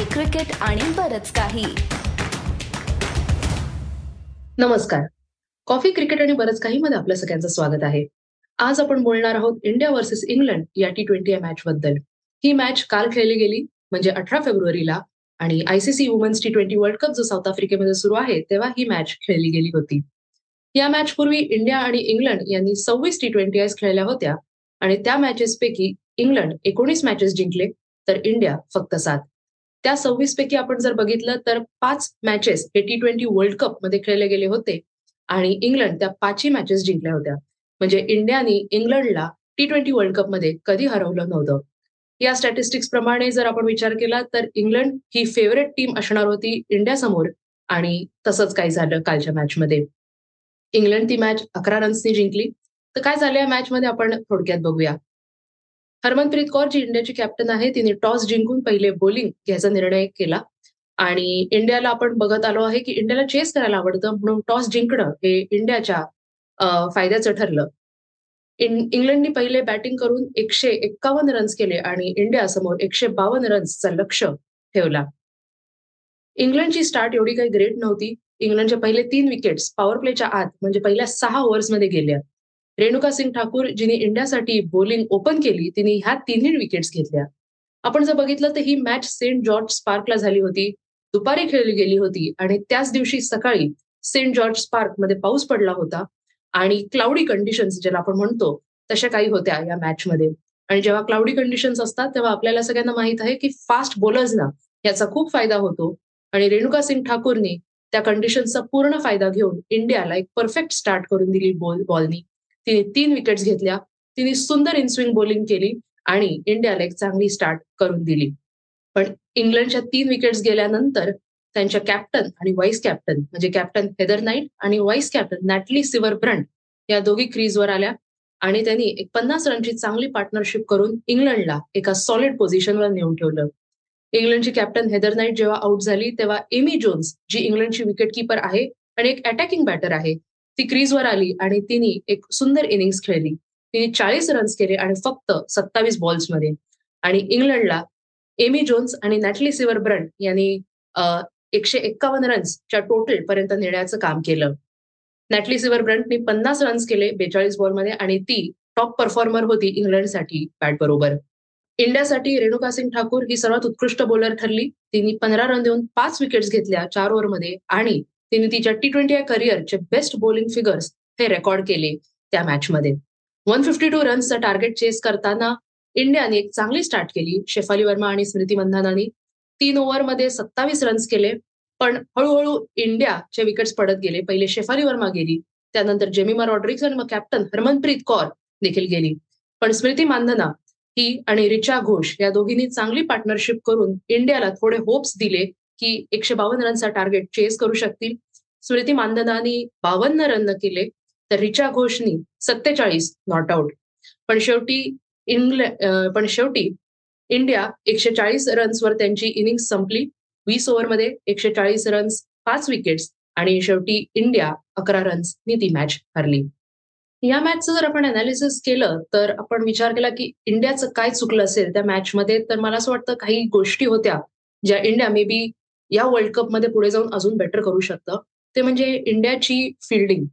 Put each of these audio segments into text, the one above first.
Coffee cricket आणि बरच काही. नमस्कार. कॉफी क्रिकेट आणि बरंच काही मध्ये आपलं सगळ्यांचं स्वागत आहे. आज आपण बोलणार आहोत इंडिया वर्सेस इंग्लंड या टी ट्वेंटी या मॅच बद्दल. ही मॅच काल खेळली गेली म्हणजे अठरा फेब्रुवारीला आणि ICC women's T twenty world cup जो साऊथ आफ्रिकेमध्ये सुरू आहे तेव्हा ही मॅच खेळली गेली होती. या मॅच पूर्वी इंडिया आणि इंग्लंड यांनी सव्वीस टी ट्वेंटी आयस खेळल्या होत्या आणि त्या मॅचेस पैकी इंग्लंड एकोणीस मॅचेस जिंकले तर इंडिया फक्त सात. त्या सव्वीस पैकी आपण जर बघितलं तर पाच मॅचेस हे टी ट्वेंटी वर्ल्ड कपमध्ये खेळले गेले होते आणि इंग्लंड त्या पाचही मॅचेस जिंकल्या होत्या. म्हणजे इंडियाने इंग्लंडला टी ट्वेंटी वर्ल्ड कपमध्ये कधी हरवलं नव्हतं. या स्टॅटिस्टिक्स प्रमाणे जर आपण विचार केला तर इंग्लंड ही फेवरेट टीम असणार होती इंडियासमोर आणि तसंच काय झालं कालच्या मॅचमध्ये इंग्लंड ती मॅच अकरा रन्सनी जिंकली. तर काय झालं या मॅचमध्ये आपण थोडक्यात बघूया. हरमनप्रीत कौर जी इंडियाची कॅप्टन आहे तिने टॉस जिंकून पहिले बोलिंग घ्यायचा निर्णय केला. आणि इंडियाला आपण बघत आलो आहे की इंडियाला चेस करायला आवडतं म्हणून टॉस जिंकणं हे इंडियाच्या फायद्याचं ठरलं. इंग्लंडने पहिले बॅटिंग करून एकशे एक्कावन्न रन्स केले आणि इंडिया समोर एकशे बावन्न रन्सचा लक्ष ठेवला. इंग्लंडची स्टार्ट एवढी काही ग्रेट नव्हती. इंग्लंडचे पहिले तीन विकेट्स पॉवर प्लेच्या आत म्हणजे पहिल्या सहा ओव्हर्समध्ये गेल्या. रेणुका सिंग ठाकूर जिने इंडियासाठी बॉलिंग ओपन केली तिने ह्या तिन्ही विकेट्स घेतल्या. आपण जर बघितलं तर ही मॅच सेंट जॉर्ज स्पार्कला झाली होती दुपारी खेळली गेली होती आणि त्याच दिवशी सकाळी सेंट जॉर्ज स्पार्कमध्ये पाऊस पडला होता आणि क्लाउडी कंडिशन्स ज्याला आपण म्हणतो तशा काही होत्या या मॅचमध्ये आणि जेव्हा क्लाउडी कंडिशन्स असतात तेव्हा आपल्याला सगळ्यांना माहीत आहे की फास्ट बॉलर्सना याचा खूप फायदा होतो. आणि रेणुका सिंग ठाकूरने त्या कंडिशनचा पूर्ण फायदा घेऊन इंडियाला एक परफेक्ट स्टार्ट करून दिली बॉल बॉलनी तिने तीन विकेट्स घेतल्या. तिने सुंदर इनस्विंग बॉलिंग केली आणि इंडियाला एक चांगली स्टार्ट करून दिली. पण इंग्लंडच्या तीन विकेट्स गेल्यानंतर त्यांच्या कॅप्टन आणि व्हाईस कॅप्टन म्हणजे कॅप्टन हेदर नाईट आणि vice captain Natalie Sciver Brunt या दोघी क्रीजवर आल्या आणि त्यांनी एक पन्नास रनची चांगली पार्टनरशिप करून इंग्लंडला एका सॉलिड पोझिशनवर नेऊन ठेवलं. इंग्लंडची कॅप्टन हेदर नाईट जेव्हा आउट झाली तेव्हा एमी जोन्स जी इंग्लंडची विकेट किपर आहे आणि एक अटॅकिंग बॅटर आहे ती क्रीजवर आली आणि तिने एक सुंदर इनिंग्स खेळली. तिने चाळीस रन्स केले आणि फक्त सत्तावीस बॉल्समध्ये आणि इंग्लंडला एमी जोन्स आणि नॅटली सिवर ब्रंट यांनी एकशे एक्कावन्न रन्सच्या टोटल पर्यंत नेण्याचं काम केलं. नॅटली सिवर ब्रंटने पन्नास रन्स केले बेचाळीस बॉलमध्ये आणि ती टॉप परफॉर्मर होती इंग्लंडसाठी बॅट बरोबर. इंडियासाठी रेणुका सिंग ठाकूर ही सर्वात उत्कृष्ट बॉलर ठरली. तिने पंधरा रन देऊन पाच विकेट्स घेतल्या चार ओव्हरमध्ये आणि तिने तिच्या टी ट्वेंटी या करिअरचे बेस्ट बॉलिंग फिगर्स हे रेकॉर्ड केले त्या मॅचमध्ये वन फिफ्टी टू रन्सचं टार्गेट चेस करताना इंडियाने एक चांगली स्टार्ट केली शेफाली वर्मा आणि स्मृती मंधानानी. तीन ओव्हरमध्ये सत्तावीस रन्स केले पण हळूहळू इंडियाचे विकेट्स पडत गेले. पहिले शेफाली वर्मा गेली त्यानंतर जेमिमा रॉड्रिक्स आणि मग कॅप्टन हरमनप्रीत कौर देखील गेली. पण स्मृती मानधना ही आणि रिचा घोष या दोघींनी चांगली पार्टनरशिप करून इंडियाला थोडे होप्स दिले की एकशे बावन्न रनचा टार्गेट चेस करू शकतील. स्मृती मानधनानी बावन्न रन केले तर रिचा घोषनी सत्तेचाळीस नॉट आउट पण शेवटी इंग्लंड पण शेवटी इंडिया एकशे चाळीस रन्सवर त्यांची इनिंग संपली. वीस ओव्हरमध्ये एकशे चाळीस रन्स पाच विकेट्स आणि शेवटी इंडिया अकरा रन्सनी ती मॅच हरली. या मॅचचं जर आपण अनालिसिस केलं तर आपण विचार केला की इंडियाचं काय चुकलं असेल त्या मॅचमध्ये तर मला असं वाटतं काही गोष्टी होत्या ज्या इंडिया मे बी या वर्ल्ड कपमध्ये पुढे जाऊन अजून बेटर करू शकतं. ते म्हणजे इंडियाची फिल्डिंग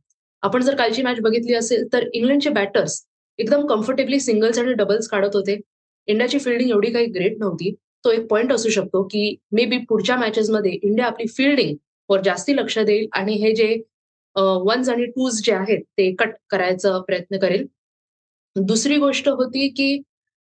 आपण जर कालची मॅच बघितली असेल तर इंग्लंडचे बॅटर्स एकदम कम्फर्टेबली सिंगल्स आणि डबल्स काढत होते. इंडियाची फिल्डिंग एवढी काही ग्रेट नव्हती. तो एक पॉईंट असू शकतो की मे बी पुढच्या मॅचेसमध्ये इंडिया आपली फिल्डिंग वर जास्ती लक्ष देईल आणि हे जे वन्स आणि टूज जे आहेत ते कट करायचा प्रयत्न करेल. दुसरी गोष्ट होती की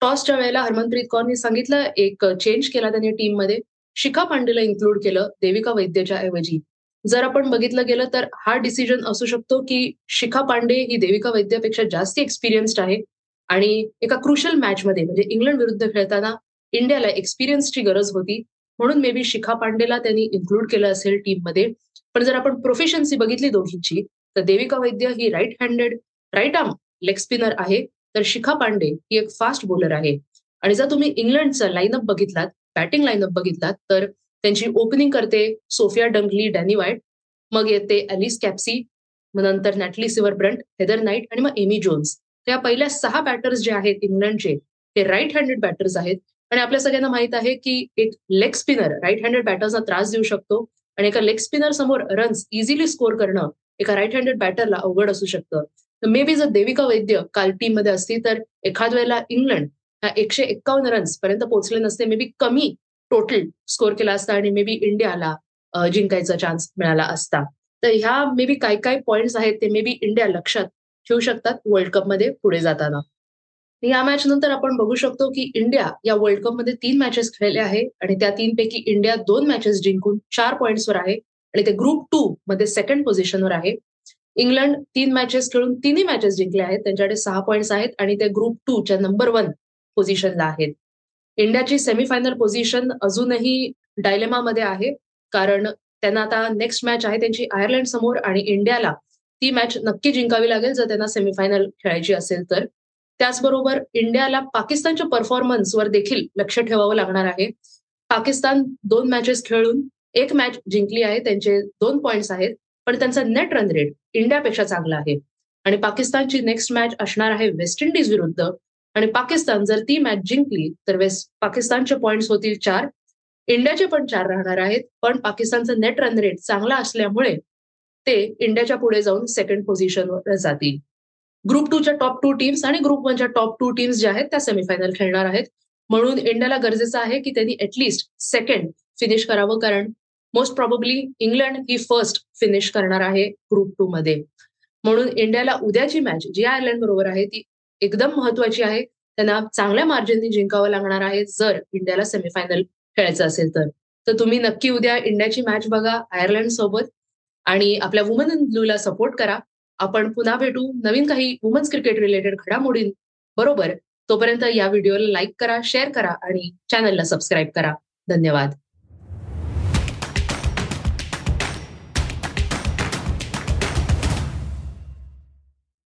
टॉसच्या वेळेला हरमनप्रीत कौरनी सांगितलं एक चेंज केला त्यांनी टीममध्ये शिखा पांडेला इन्क्लूड केलं देविका वैद्यच्या ऐवजी. जर आपण बघितलं गेलं तर हा डिसिजन असू शकतो की शिखा पांडे ही देविका वैद्यापेक्षा जास्त एक्सपिरियन्स्ड आहे आणि एका क्रुशल मॅचमध्ये म्हणजे इंग्लंड विरुद्ध खेळताना इंडियाला एक्सपिरियन्सची गरज होती. म्हणून मे बी शिखा पांडेला त्यांनी इन्क्लूड केलं असेल टीममध्ये पण जर आपण प्रोफेशन्सी बघितली दोघींची तर देविका वैद्य ही right handed right arm leg spinner आहे. तर शिखा पांडे ही एक फास्ट बॉलर आहे. आणि जर तुम्ही इंग्लंडचा लाईनअप बघितलात बॅटिंग लाईनअप बघितलात तर त्यांची ओपनिंग करते सोफिया डंगली डॅनी वाईट मग येते अलिस कॅप्सी मग नंतर Natalie Sciver Brunt Heather Knight आणि मग एमी जोन्स. त्या पहिल्या सहा बॅटर्स जे आहेत इंग्लंडचे ते राईट हँडेड बॅटर्स आहेत. आणि आपल्या सगळ्यांना माहीत आहे की एक लेग स्पिनर राईट हँडेड बॅटर्सना त्रास देऊ शकतो. आणि एका लेग स्पिनर समोर रन्स इझिली स्कोर करणं एका राईट हँडेड बॅटरला अवघड असू शकतं. मे बी जर देविका वैद्य काल टीममध्ये असती तर एखाद वेळेला इंग्लंड एकशे एक्कावन्न रन्स पर्यंत पोहोचले नसते. मे बी कमी टोटल स्कोर केला असता आणि मे बी इंडियाला जिंकायचा चान्स मिळाला असता. तर ह्या मे बी काय काय पॉइंट्स आहेत ते मे बी इंडिया लक्षात ठेवू शकतात वर्ल्ड कपमध्ये पुढे जाताना. या मॅच नंतर आपण बघू शकतो की इंडिया या वर्ल्ड कपमध्ये तीन मॅचेस खेळले आहे आणि त्या तीन पैकी इंडिया दोन मॅचेस जिंकून चार पॉईंट्सवर आहे आणि ते ग्रुप टू मध्ये सेकंड पोझिशनवर आहे. इंग्लंड तीन मॅचेस खेळून तिन्ही मॅचेस जिंकले आहेत. त्यांच्याकडे सहा पॉईंट्स आहेत आणि ते ग्रुप टू च्या नंबर वन पोझिशनला आहेत. इंडियाची सेमीफायनल पोझिशन अजूनही डायलेमामध्ये आहे. कारण त्यांना आता नेक्स्ट मॅच आहे त्यांची आयर्लंड समोर आणि इंडियाला ती मॅच नक्की जिंकावी लागेल जर त्यांना सेमीफायनल खेळायची असेल तर. त्याचबरोबर इंडियाला पाकिस्तानच्या परफॉर्मन्सवर देखील लक्ष ठेवावं लागणार आहे. पाकिस्तान दोन मॅचेस खेळून एक मॅच जिंकली आहे त्यांचे दोन पॉइंट्स आहेत पण त्यांचा नेट रन रेट इंडियापेक्षा चांगला आहे. आणि पाकिस्तानची नेक्स्ट मॅच असणार आहे वेस्ट इंडिज विरुद्ध. आणि पाकिस्तान जर ती मॅच जिंकली तर वेस्ट पाकिस्तानचे पॉइंट्स होतील चार. इंडियाचे पण चार राहणार आहेत पण पाकिस्तानचं नेट रन रेट चांगला असल्यामुळे ते इंडियाच्या पुढे जाऊन सेकंड पोझिशनवर जातील. ग्रुप टूच्या टॉप टू टीम्स आणि ग्रुप वनच्या टॉप टू टीम्स ज्या आहेत त्या सेमीफायनल खेळणार आहेत. म्हणून इंडियाला गरजेचं आहे की त्यांनी ऍटलिस्ट सेकंड फिनिश करावं कारण मोस्ट प्रॉबली इंग्लंड ही फर्स्ट फिनिश करणार आहे ग्रुप टू मध्ये. म्हणून इंडियाला उद्याची मॅच जी आयर्लंड बरोबर आहे ती एकदम महत्वाची आहे. त्यांना चांगल्या मार्जिननी जिंकावं लागणार आहे जर इंडियाला सेमीफायनल खेळायचं असेल तर. तर तुम्ही नक्की उद्या इंडियाची मॅच बघा आयर्लंड सोबत आणि आपल्या वुमन ब्लूला सपोर्ट करा. आपण पुन्हा भेटू. नवीन काही वुमन्स क्रिकेट रिलेटेड घडामोडीं बरोबर. तोपर्यंत या व्हिडिओला लाईक करा शेअर करा आणि चॅनलला सबस्क्राईब करा. धन्यवाद.